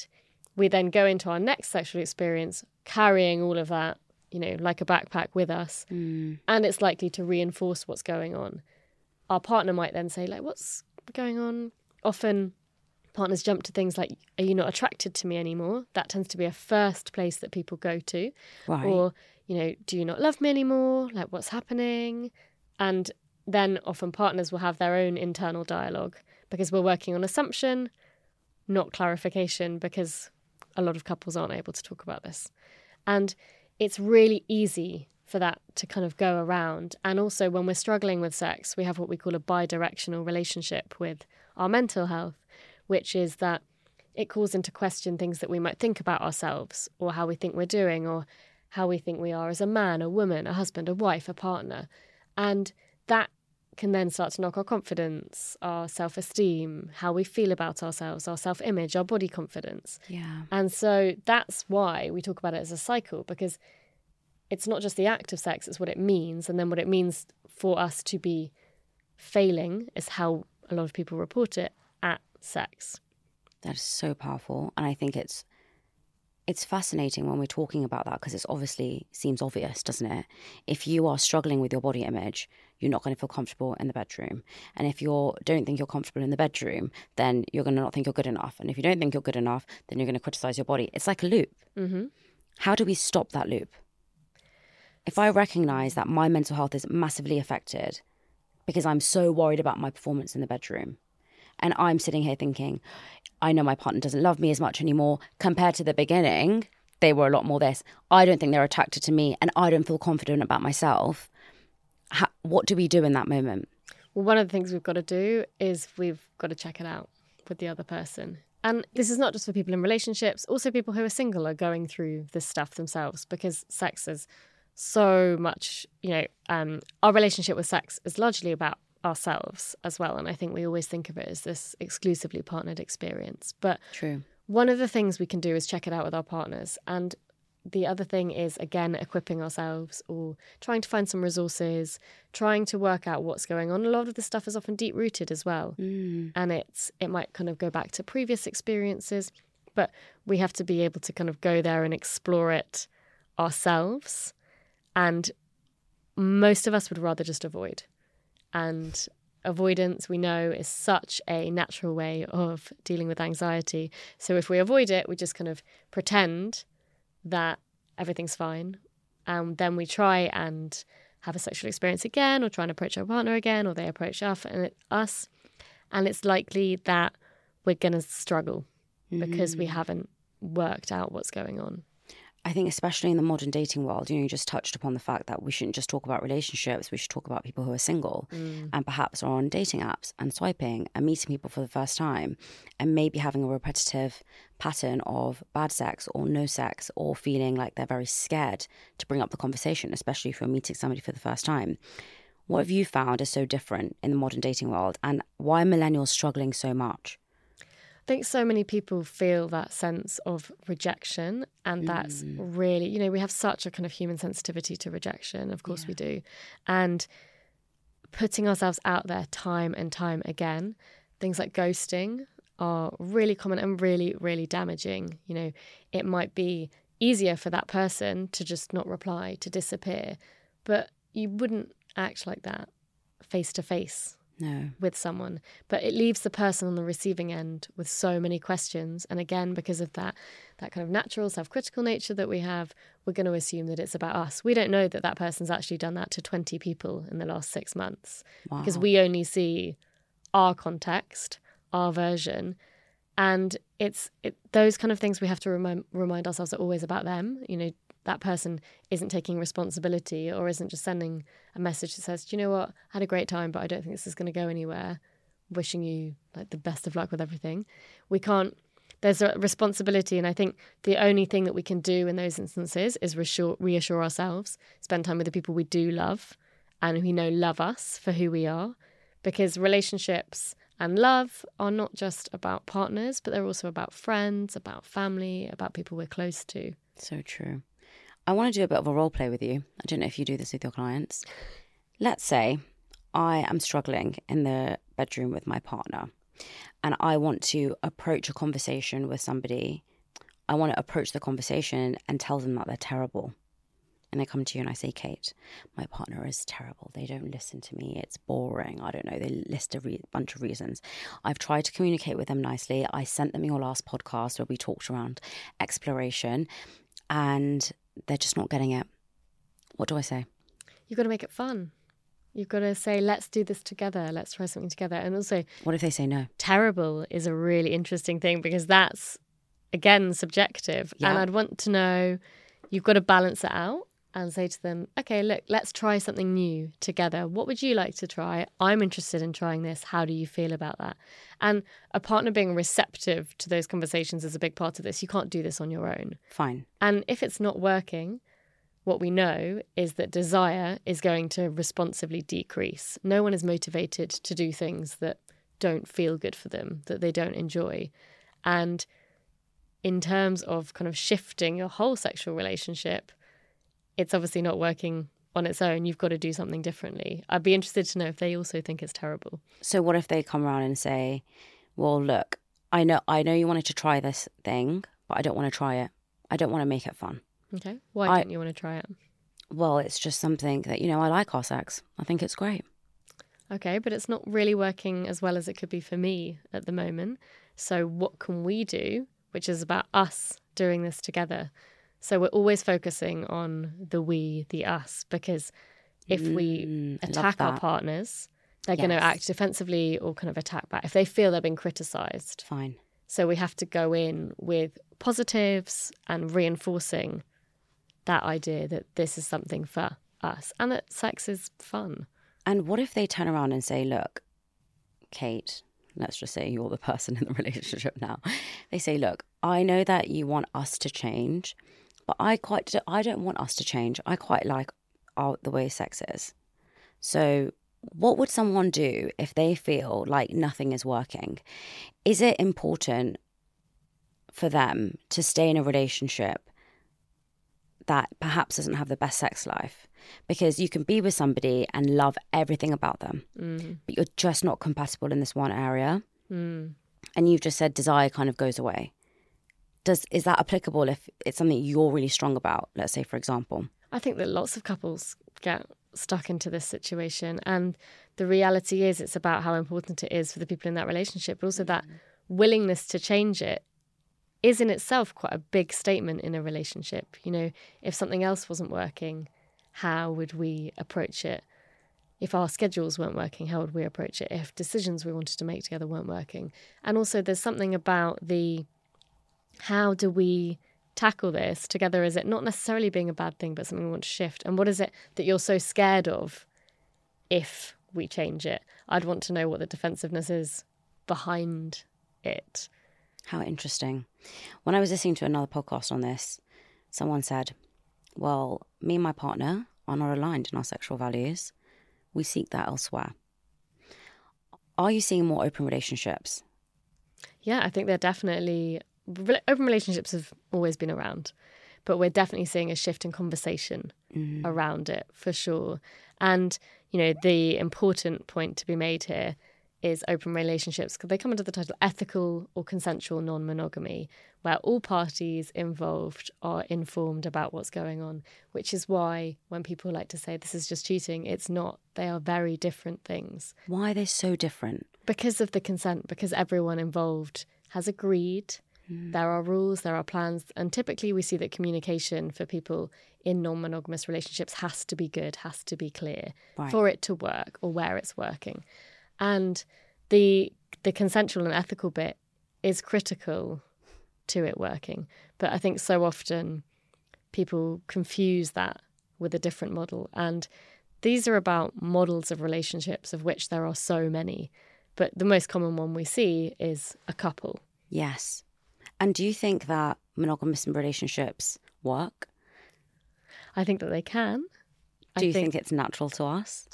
we then go into our next sexual experience carrying all of that, you know, like a backpack with us. Mm. And it's likely to reinforce what's going on our partner might then say, like, what's going on? Often partners jump to things like, are you not attracted to me anymore? That tends to be a first place that people go to. Right. Or, you know, do you not love me anymore? Like, what's happening? And then often partners will have their own internal dialogue because we're working on assumption, not clarification, because a lot of couples aren't able to talk about this. And it's really easy for that to kind of go around. And also, when we're struggling with sex, we have what we call a bi directional relationship with our mental health, which is that it calls into question things that we might think about ourselves or how we think we're doing or how we think we are as a man, a woman, a husband, a wife, a partner. And that can then start to knock our confidence, our self esteem, how we feel about ourselves, our self image, our body confidence. Yeah. And so that's why we talk about it as a cycle because it's not just the act of sex, it's what it means. And then what it means for us to be failing is how a lot of people report it at sex. That is so powerful. And I think it's It's fascinating when we're talking about that because it's obviously seems obvious, doesn't it? If you are struggling with your body image, you're not going to feel comfortable in the bedroom. And if you don't think you're comfortable in the bedroom, then you're going to not think you're good enough. And if you don't think you're good enough, then you're going to criticize your body. It's like a loop. Mm-hmm. How do we stop that loop? If I recognize that my mental health is massively affected because I'm so worried about my performance in the bedroom, and I'm sitting here thinking, I know my partner doesn't love me as much anymore compared to the beginning. They were a lot more this. I don't think they're attracted to me, and I don't feel confident about myself. How, what do we do in that moment? Well, one of the things we've got to do is we've got to check it out with the other person. And this is not just for people in relationships, also people who are single are going through this stuff themselves because sex is so much, you know, um, our relationship with sex is largely about ourselves as well. And I think we always think of it as this exclusively partnered experience. But True. one of the things we can do is check it out with our partners. And the other thing is, again, equipping ourselves or trying to find some resources, trying to work out what's going on. A lot of this stuff is often deep rooted as well. Mm. And it's it might kind of go back to previous experiences, but we have to be able to kind of go there and explore it ourselves. And most of us would rather just avoid. And avoidance, we know, is such a natural way of dealing with anxiety. So if we avoid it, we just kind of pretend that everything's fine. And then we try and have a sexual experience again, or try and approach our partner again, or they approach us, and it, us. And it's likely that we're going to struggle because we mm-hmm. haven't worked out what's going on. I think, especially in the modern dating world, you know, you just touched upon the fact that we shouldn't just talk about relationships. We should talk about people who are single mm. and perhaps are on dating apps and swiping and meeting people for the first time and maybe having a repetitive pattern of bad sex or no sex or feeling like they're very scared to bring up the conversation, especially if you're meeting somebody for the first time. What have you found is so different in the modern dating world and why are millennials struggling so much? I think so many people feel that sense of rejection, and that's really, you know, we have such a kind of human sensitivity to rejection. Of course, we do. And putting ourselves out there time and time again, things like ghosting are really common and really, really damaging. You know, it might be easier for that person to just not reply, to disappear, but you wouldn't act like that face to face No. with someone, but it leaves the person on the receiving end with so many questions. And again, because of that, that kind of natural self-critical nature that we have, we're going to assume that it's about us. We don't know that that person's actually done that to 20 people in the last six months because we only see our context, our version. And it's it, those kind of things we have to remind, remind ourselves are always about them. You know, that person isn't taking responsibility or isn't just sending a message that says, Do you know what? I had a great time, but I don't think this is going to go anywhere. Wishing you like the best of luck with everything. We can't, there's a responsibility. And I think the only thing that we can do in those instances is reassure, reassure ourselves, spend time with the people we do love and who know love us for who we are. Because relationships and love are not just about partners, but they're also about friends, about family, about people we're close to. So true. I want to do a bit of a role play with you. I don't know if you do this with your clients. Let's say I am struggling in the bedroom with my partner and I want to approach a conversation with somebody. I want to approach the conversation and tell them that they're terrible. And I come to you and I say, Kate, my partner is terrible. They don't listen to me. It's boring. I don't know. They list a re- bunch of reasons. I've tried to communicate with them nicely. I sent them your last podcast where we talked around exploration and they're just not getting it. What do I say? You've got to make it fun. You've got to say, let's do this together. Let's try something together. And also, What if they say no? terrible is a really interesting thing because that's, again, subjective. And I'd want to know, you've got to balance it out and say to them, okay, look, let's try something new together. What would you like to try? I'm interested in trying this. How do you feel about that? And a partner being receptive to those conversations is a big part of this. You can't do this on your own. Fine. And if it's not working, what we know is that desire is going to responsively decrease. No one is motivated to do things that don't feel good for them, that they don't enjoy. And in terms of kind of shifting your whole sexual relationship, it's obviously not working on its own. You've got to do something differently. I'd be interested to know if they also think it's terrible. So what if they come around and say, "Well, look, I know I know you wanted to try this thing, but I don't want to try it. I don't want to make it fun. Okay. Why I- don't you want to try it? Well, it's just something that, you know, I like our sex. I think it's great. Okay, but it's not really working as well as it could be for me at the moment. So, what can we do, which is about us doing this together? So, we're always focusing on the we, the us, because if we Mm, love attack our partners, they're going to act defensively or kind of attack back if they feel they're being criticized. Fine. So, we have to go in with positives and reinforcing that idea that this is something for us and that sex is fun. And what if they turn around and say, look, Kate, let's just say you're the (laughs) person in the relationship now. They say, look, I know that you want us to change, but I quite I don't want us to change. I quite like our, the way sex is. So, what would someone do if they feel like nothing is working? Is it important for them to stay in a relationship that perhaps doesn't have the best sex life? Because you can be with somebody and love everything about them, Mm. but you're just not compatible in this one area. Mm. And you've just said desire kind of goes away. Does is that applicable if it's something you're really strong about? Let's say, for example. I think that lots of couples get stuck into this situation. And the reality is, it's about how important it is for the people in that relationship, but also that mm. willingness to change it is in itself quite a big statement in a relationship. You know, if something else wasn't working, how would we approach it? If our schedules weren't working, how would we approach it? If decisions we wanted to make together weren't working? And also, there's something about the how do we tackle this together? Is it not necessarily being a bad thing, but something we want to shift? And what is it that you're so scared of if we change it? I'd want to know what the defensiveness is behind it. How interesting. When I was listening to another podcast on this, someone said, Well, me and my partner are not aligned in our sexual values. We seek that elsewhere. Are you seeing more open relationships? Yeah, I think they're definitely open relationships have always been around, but we're definitely seeing a shift in conversation mm. around it for sure. And you know, the important point to be made here is open relationships because they come under the title ethical or consensual non-monogamy, where all parties involved are informed about what's going on. Which is why when people like to say this is just cheating, it's not. They are very different things Why are they so different? because of the consent, because everyone involved has agreed. Mm. There are rules, there are plans, and typically we see that communication for people in non monogamous relationships has to be good, has to be clear Right. for it to work or where it's working. And the the consensual and ethical bit is critical to it working. But I think so often people confuse that with a different model. And these are about models of relationships, of which there are so many. But the most common one we see is a couple. Yes. And do you think that monogamous relationships work? I think that they can. Do I you think, it's natural to us?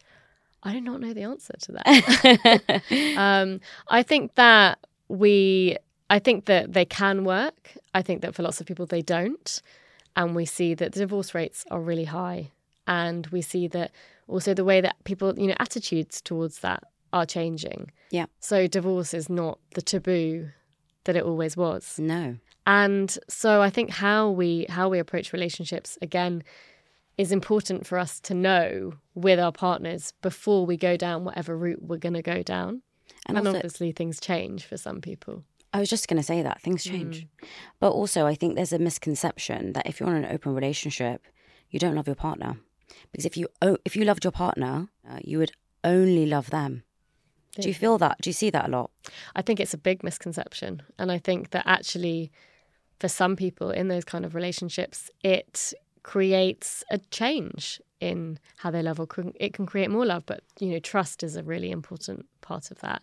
I do not know the answer to that. (laughs) um, I think that we, I think that they can work. I think that for lots of people they don't, and we see that the divorce rates are really high, and we see that also the way that people, you know, attitudes towards that are changing. Yeah. So divorce is not the taboo that it always was. No. And so I think how we how we approach relationships again is important for us to know with our partners before we go down whatever route we're going to go down. And, And, also, obviously things change for some people. I was just going to say that things change. But also, I think there's a misconception that if you're in an open relationship, you don't love your partner. Because if you if you loved your partner, uh, you would only love them. Do you feel that? Do you see that a lot? I think it's a big misconception. And I think that actually, for some people in those kind of relationships, it creates a change in how they love, or can- it can create more love. But, you know, trust is a really important part of that.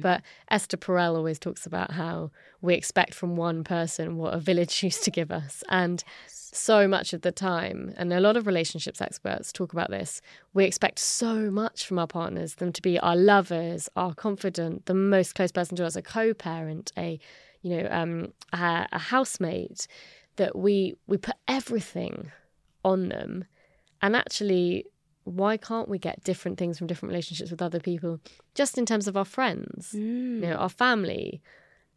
But Esther Perel always talks about how we expect from one person what a village (laughs) used to give us. And so much of the time, and a lot of relationships experts talk about this, we expect so much from our partners, them to be our lovers, our confidant, the most close person to us, a co-parent, a you know, um, a, a housemate, that we we put everything on them. And actually, why can't we get different things from different relationships with other people, just in terms of our friends, you mm. know, our family?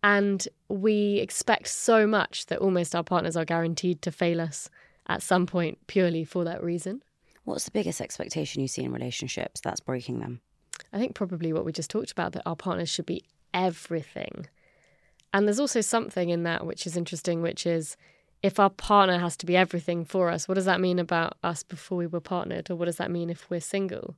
And we expect so much that almost our partners are guaranteed to fail us at some point purely for that reason. What's the biggest expectation you see in relationships that's breaking them? I think probably what we just talked about that our partners should be everything. And there's also something in that which is interesting, which is if our partner has to be everything for us, what does that mean about us before we were partnered? Or what does that mean if we're single?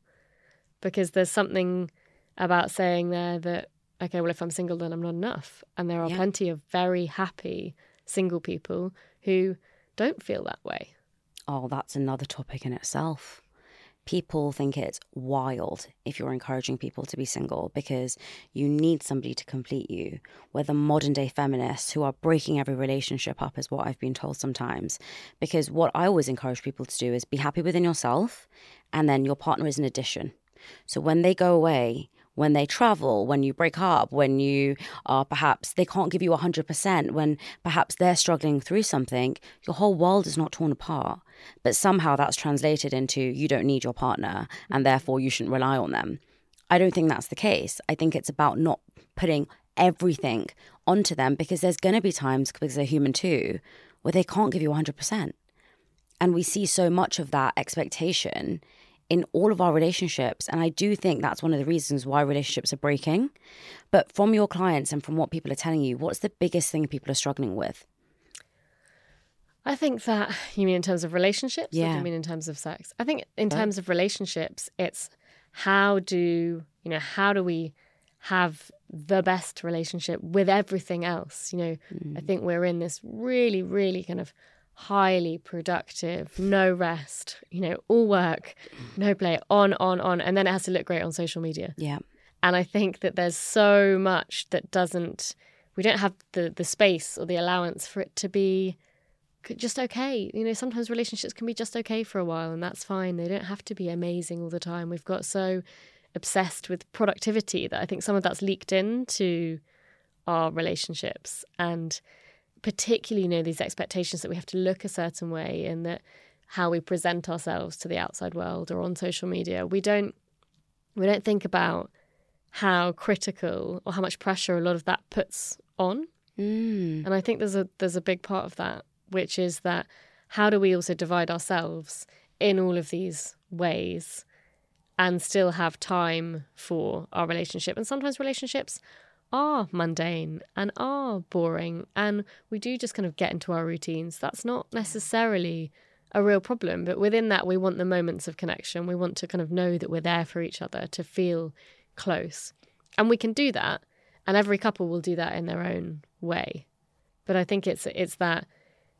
Because there's something about saying there that, okay, well, if I'm single, then I'm not enough. And there are yeah. plenty of very happy single people who don't feel that way. Oh, that's another topic in itself people think it's wild if you're encouraging people to be single because you need somebody to complete you. We're the modern day feminists who are breaking every relationship up, is what I've been told sometimes. Because what I always encourage people to do is be happy within yourself, and then your partner is an addition. So when they go away, when they travel, when you break up, when you are perhaps they can't give you 100%, when perhaps they're struggling through something, your whole world is not torn apart. But somehow that's translated into you don't need your partner and mm-hmm. therefore you shouldn't rely on them. I don't think that's the case. I think it's about not putting everything onto them because there's going to be times, because they're human too, where they can't give you 100%. And we see so much of that expectation in all of our relationships. And I do think that's one of the reasons why relationships are breaking. But from your clients and from what people are telling you, what's the biggest thing people are struggling with? I think that you mean in terms of relationships? Yeah. You mean in terms of sex? I think in terms of relationships, it's how do you know how do we have the best relationship with everything else? You know, mm. I think we're in this really, really kind of highly productive, no rest, you know, all work, no play, on, on, on. And then it has to look great on social media. Yeah. And I think that there's so much that doesn't, we don't have the, the space or the allowance for it to be just okay. You know, sometimes relationships can be just okay for a while and that's fine. They don't have to be amazing all the time. We've got so obsessed with productivity that I think some of that's leaked into our relationships. And particularly you know these expectations that we have to look a certain way and that how we present ourselves to the outside world or on social media we don't we don't think about how critical or how much pressure a lot of that puts on mm. and i think there's a there's a big part of that which is that how do we also divide ourselves in all of these ways and still have time for our relationship and sometimes relationships are mundane and are boring and we do just kind of get into our routines, that's not necessarily a real problem. But within that, we want the moments of connection. We want to kind of know that we're there for each other, to feel close. And we can do that. And every couple will do that in their own way. But I think it's it's that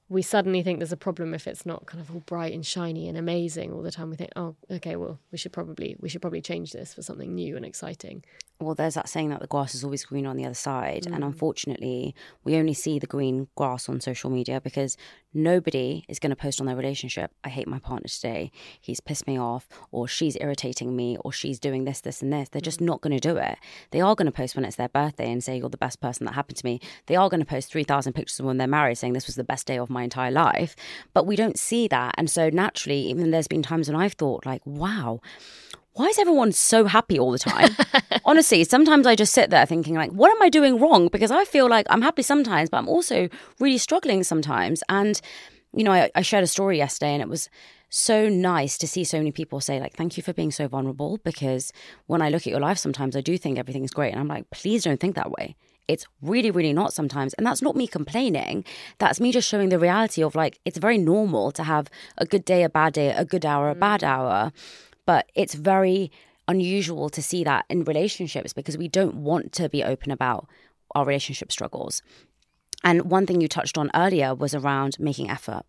we suddenly think there's a problem if it's not kind of all bright and shiny and amazing all the time. We think, oh, okay, well, we should probably we should probably change this for something new and exciting well, there's that saying that the grass is always green on the other side. Mm. And unfortunately, we only see the green grass on social media because nobody is going to post on their relationship. I hate my partner today. He's pissed me off, or she's irritating me, or she's doing this, this, and this. They're just mm. not going to do it. They are going to post when it's their birthday and say, You're the best person that happened to me. They are going to post 3,000 pictures of when they're married saying, This was the best day of my entire life. But we don't see that. And so naturally, even there's been times when I've thought, like, wow, why is everyone so happy all the time? (laughs) Honestly, sometimes I just sit there thinking, like, what am I doing wrong? Because I feel like I'm happy sometimes, but I'm also really struggling sometimes. And, you know, I, I shared a story yesterday and it was so nice to see so many people say, like, thank you for being so vulnerable. Because when I look at your life, sometimes I do think everything's great. And I'm like, please don't think that way. It's really, really not sometimes. And that's not me complaining. That's me just showing the reality of like, it's very normal to have a good day, a bad day, a good hour, a bad mm. hour. But it's very unusual to see that in relationships because we don't want to be open about our relationship struggles. And one thing you touched on earlier was around making effort.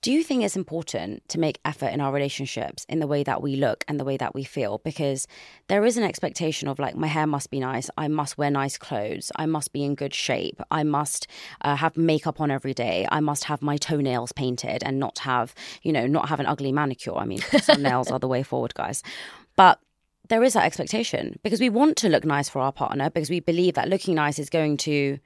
Do you think it's important to make effort in our relationships in the way that we look and the way that we feel? Because there is an expectation of like, my hair must be nice. I must wear nice clothes. I must be in good shape. I must uh, have makeup on every day. I must have my toenails painted and not have, you know, not have an ugly manicure. I mean, (laughs) some nails are the way forward, guys. But there is that expectation because we want to look nice for our partner because we believe that looking nice is going to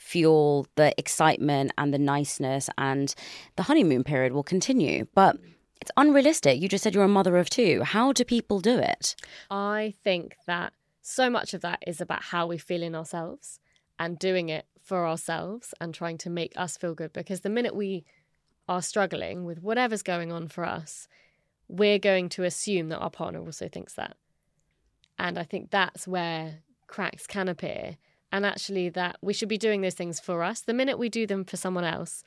fuel the excitement and the niceness and the honeymoon period will continue. But it's unrealistic. You just said you're a mother of two. How do people do it? I think that so much of that is about how we feel in ourselves and doing it for ourselves and trying to make us feel good. Because the minute we are struggling with whatever's going on for us, we're going to assume that our partner also thinks that. And I think that's where cracks can appear. And actually, that we should be doing those things for us. The minute we do them for someone else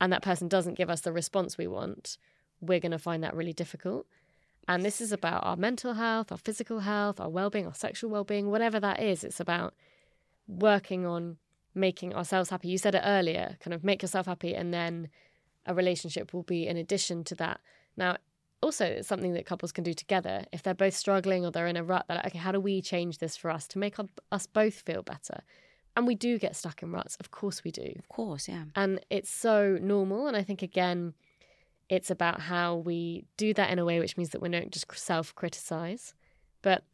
and that person doesn't give us the response we want, we're going to find that really difficult. And this is about our mental health, our physical health, our well being, our sexual well being, whatever that is. It's about working on making ourselves happy. You said it earlier kind of make yourself happy, and then a relationship will be in addition to that. Now, also, it's something that couples can do together. If they're both struggling or they're in a rut, they're like, okay, how do we change this for us to make us both feel better? And we do get stuck in ruts. Of course we do. Of course, yeah. And it's so normal. And I think, again, it's about how we do that in a way which means that we don't just self criticize. But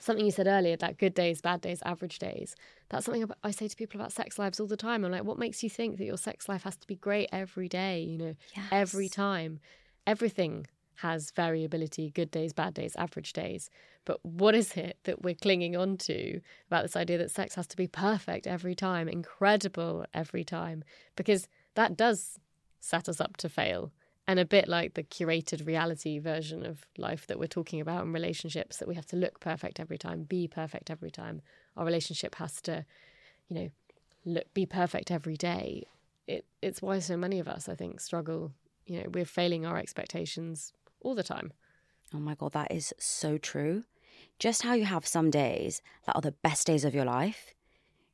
something you said earlier, that good days, bad days, average days, that's something I say to people about sex lives all the time. I'm like, what makes you think that your sex life has to be great every day, you know, yes. every time? Everything has variability good days, bad days, average days. But what is it that we're clinging on to about this idea that sex has to be perfect every time, incredible every time? Because that does set us up to fail and a bit like the curated reality version of life that we're talking about in relationships that we have to look perfect every time be perfect every time our relationship has to you know look be perfect every day it it's why so many of us i think struggle you know we're failing our expectations all the time oh my god that is so true just how you have some days that are the best days of your life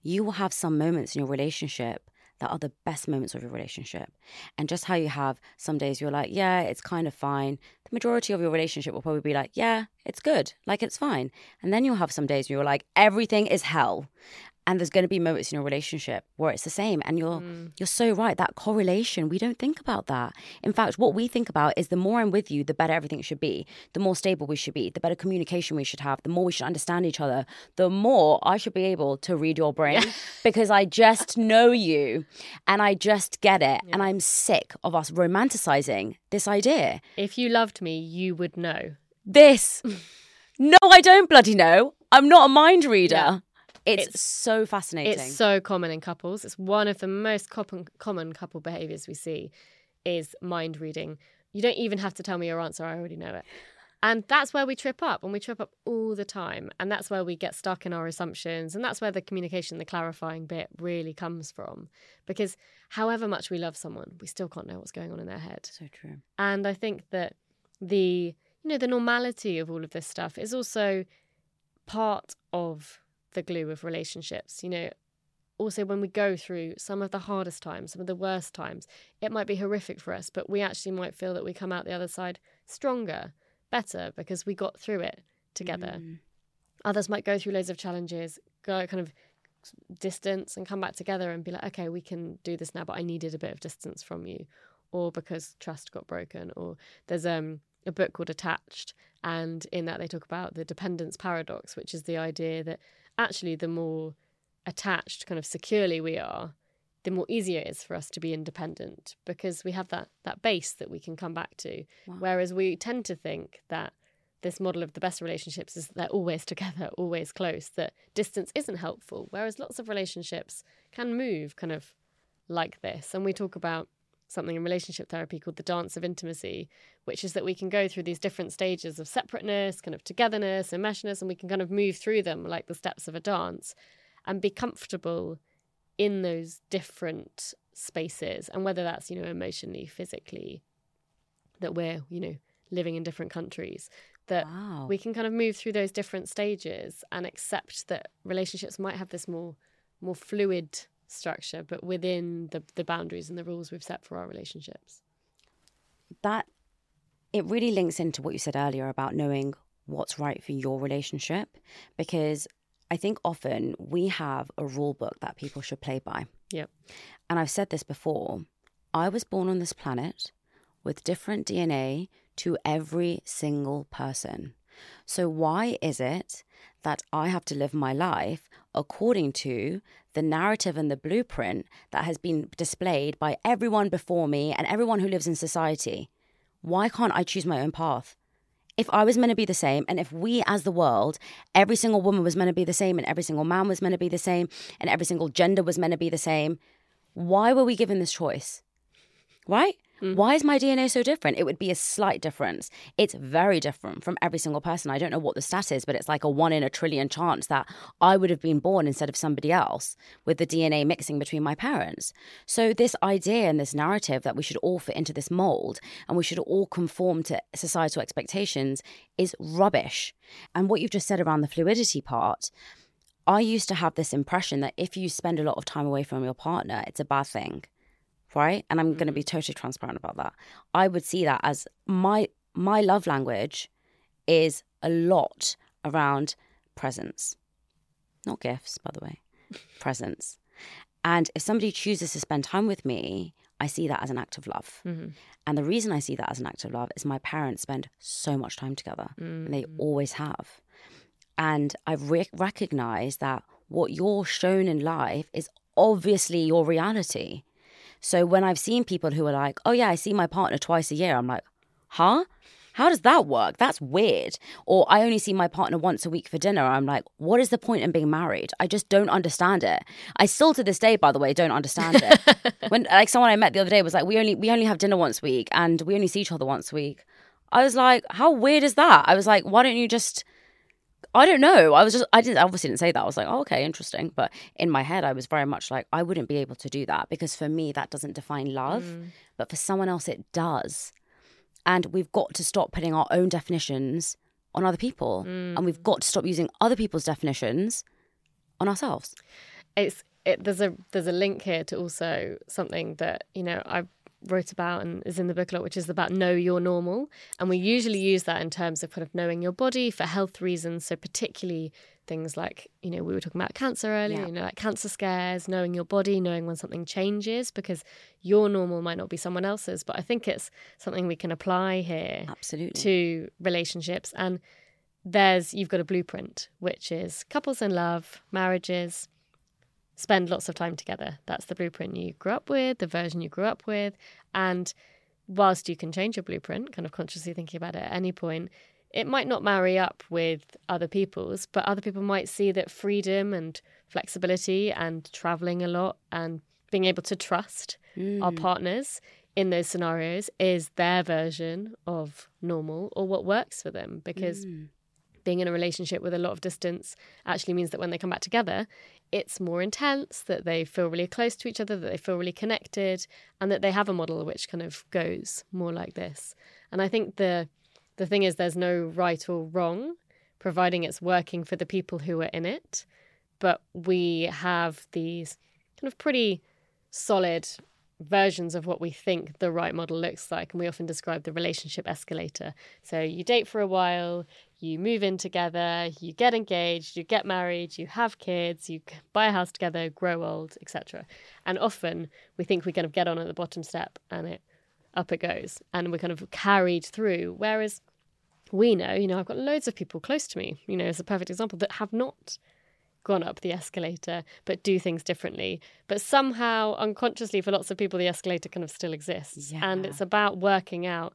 you will have some moments in your relationship that are the best moments of your relationship. And just how you have some days you're like, yeah, it's kind of fine. The majority of your relationship will probably be like, yeah, it's good, like it's fine. And then you'll have some days where you're like, everything is hell and there's going to be moments in your relationship where it's the same and you're mm. you're so right that correlation we don't think about that in fact what we think about is the more i'm with you the better everything should be the more stable we should be the better communication we should have the more we should understand each other the more i should be able to read your brain yeah. (laughs) because i just know you and i just get it yeah. and i'm sick of us romanticizing this idea if you loved me you would know this (laughs) no i don't bloody know i'm not a mind reader yeah. It's, it's, so fascinating. It's so common in couples. It's one of the most common, common couple behaviors we see is mind reading. You don't even have to tell me your answer. I already know it. And that's where we trip up, and we trip up all the time. And that's where we get stuck in our assumptions. And that's where the communication, the clarifying bit really comes from. Because however much we love someone, we still can't know what's going on in their head. So true. And I think that the, you know, the normality of all of this stuff is also part of the glue of relationships. You know, also when we go through some of the hardest times, some of the worst times, it might be horrific for us, but we actually might feel that we come out the other side stronger, better, because we got through it together. Mm. Others might go through loads of challenges, go kind of distance and come back together and be like, okay, we can do this now, but I needed a bit of distance from you. Or because trust got broken, or there's um a book called Attached, and in that they talk about the dependence paradox, which is the idea that actually the more attached, kind of securely we are, the more easier it is for us to be independent because we have that that base that we can come back to. Wow. Whereas we tend to think that this model of the best relationships is that they're always (laughs) together, always close, that distance isn't helpful. Whereas lots of relationships can move kind of like this. And we talk about something in relationship therapy called the dance of intimacy, which is that we can go through these different stages of separateness, kind of togetherness, enmeshedness, and we can kind of move through them like the steps of a dance and be comfortable in those different spaces. And whether that's, you know, emotionally, physically, that we're, you know, living in different countries, that wow. we can kind of move through those different stages and accept that relationships might have this more more fluid structure, but within the, the boundaries and the rules we've set for our relationships. That it really links into what you said earlier about knowing what's right for your relationship because I think often we have a rule book that people should play by. Yep. And I've said this before. I was born on this planet with different DNA to every single person. So, why is it that I have to live my life according to the narrative and the blueprint that has been displayed by everyone before me and everyone who lives in society? Why can't I choose my own path? if I was meant to be the same, and if we as the world, every single woman was meant to be the same, and every single man was meant to be the same, and every single gender was meant to be the same, why were we given this choice? Right? Mm. Why is my DNA so different? It would be a slight difference. It's very different from every single person. I don't know what the stat is, but it's like a one in a trillion chance that I would have been born instead of somebody else with the DNA mixing between my parents. So, this idea and this narrative that we should all fit into this mold and we should all conform to societal expectations is rubbish. And what you've just said around the fluidity part, I used to have this impression that if you spend a lot of time away from your partner, it's a bad thing right? And I'm going to be totally transparent about that. I would see that as my my love language is a lot around presence. Not gifts, by the way. (laughs) presence. And if somebody chooses to spend time with me, I see that as an act of love. Mm-hmm. And the reason I see that as an act of love is my parents spend so much time together, mm-hmm. and they mm. always have. And I've re- recognized that what you're shown in life is obviously your reality. So when I've seen people who are like, oh, yeah, I see my partner twice a year, I'm like, huh? How does that work? That's weird. Or I only see my partner once a week for dinner. I'm like, what is the point in being married? I just don't understand it. I still to this day, by the way, don't understand it. (laughs) when like someone I met the other day was like, we only we only have dinner once a week and we only see each other once a week. I was like, how weird is that? I was like, why don't you just I don't know. I was just, I didn't, obviously didn't say that. I was like, oh, okay, interesting. But in my head, I was very much like, I wouldn't be able to do that because for me, that doesn't define love. Mm. But for someone else, it does. And we've got to stop putting our own definitions on other people. Mm. And we've got to stop using other people's definitions on ourselves. It's, it, there's a there's a link here to also something that you know I've wrote about and is in the book a lot, which is about know your normal. And we usually use that in terms of kind of knowing your body for health reasons. So particularly things like, you know, we were talking about cancer earlier, yeah. you know, like cancer scares, knowing your body, knowing when something changes, because your normal might not be someone else's. But I think it's something we can apply here absolutely to relationships. And there's you've got a blueprint, which is couples in love, marriages, spend lots of time together. That's the blueprint you grew up with, the version you grew up with. And whilst you can change your blueprint, kind of consciously thinking about it at any point, it might not marry up with other people's, but other people might see that freedom and flexibility and traveling a lot and being able to trust mm. our partners in those scenarios is their version of normal or what works for them because mm. being in a relationship with a lot of distance actually means that when they come back together it's more intense, that they feel really close to each other, that they feel really connected, and that they have a model which kind of goes more like this. And I think the the thing is there's no right or wrong, providing it's working for the people who are in it. But we have these kind of pretty solid versions of what we think the right model looks like. And we often describe the relationship escalator. So you date for a while, you move in together, you get engaged, you get married, you have kids, you buy a house together, grow old, etc. And often we think we kind of get on at the bottom step and it up it goes, and we're kind of carried through. Whereas we know, you know, I've got loads of people close to me, you know, as a perfect example, that have not gone up the escalator but do things differently but somehow unconsciously for lots of people the escalator kind of still exists yeah. and it's about working out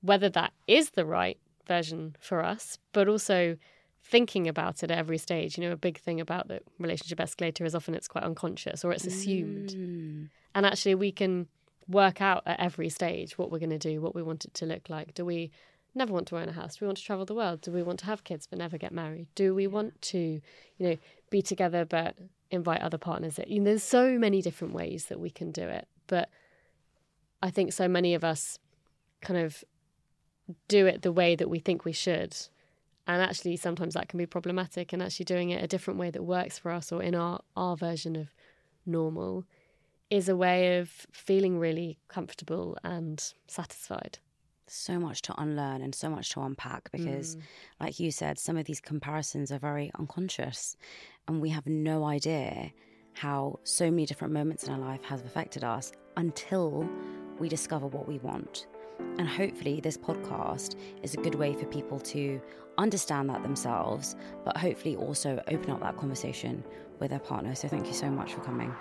whether that is the right version for us, but also thinking about it at every stage. You know, a big thing about the relationship escalator is often it's quite unconscious or it's assumed. Mm. And actually, we can work out at every stage what we're going to do, what we want it to look like. Do we never want to own a house? Do we want to travel the world? Do we want to have kids but never get married? Do we want to, you know, be together but invite other partners? You know, there's so many different ways that we can do it. But I think so many of us kind of do it the way that we think we should. And actually, sometimes that can be problematic, and actually doing it a different way that works for us or in our, our version of normal is a way of feeling really comfortable and satisfied. So much to unlearn and so much to unpack because, mm. like you said, some of these comparisons are very unconscious, and we have no idea how so many different moments in our life have affected us until we discover what we want. And hopefully, this podcast is a good way for people to understand that themselves, but hopefully also open up that conversation with their partner. So, thank you so much for coming.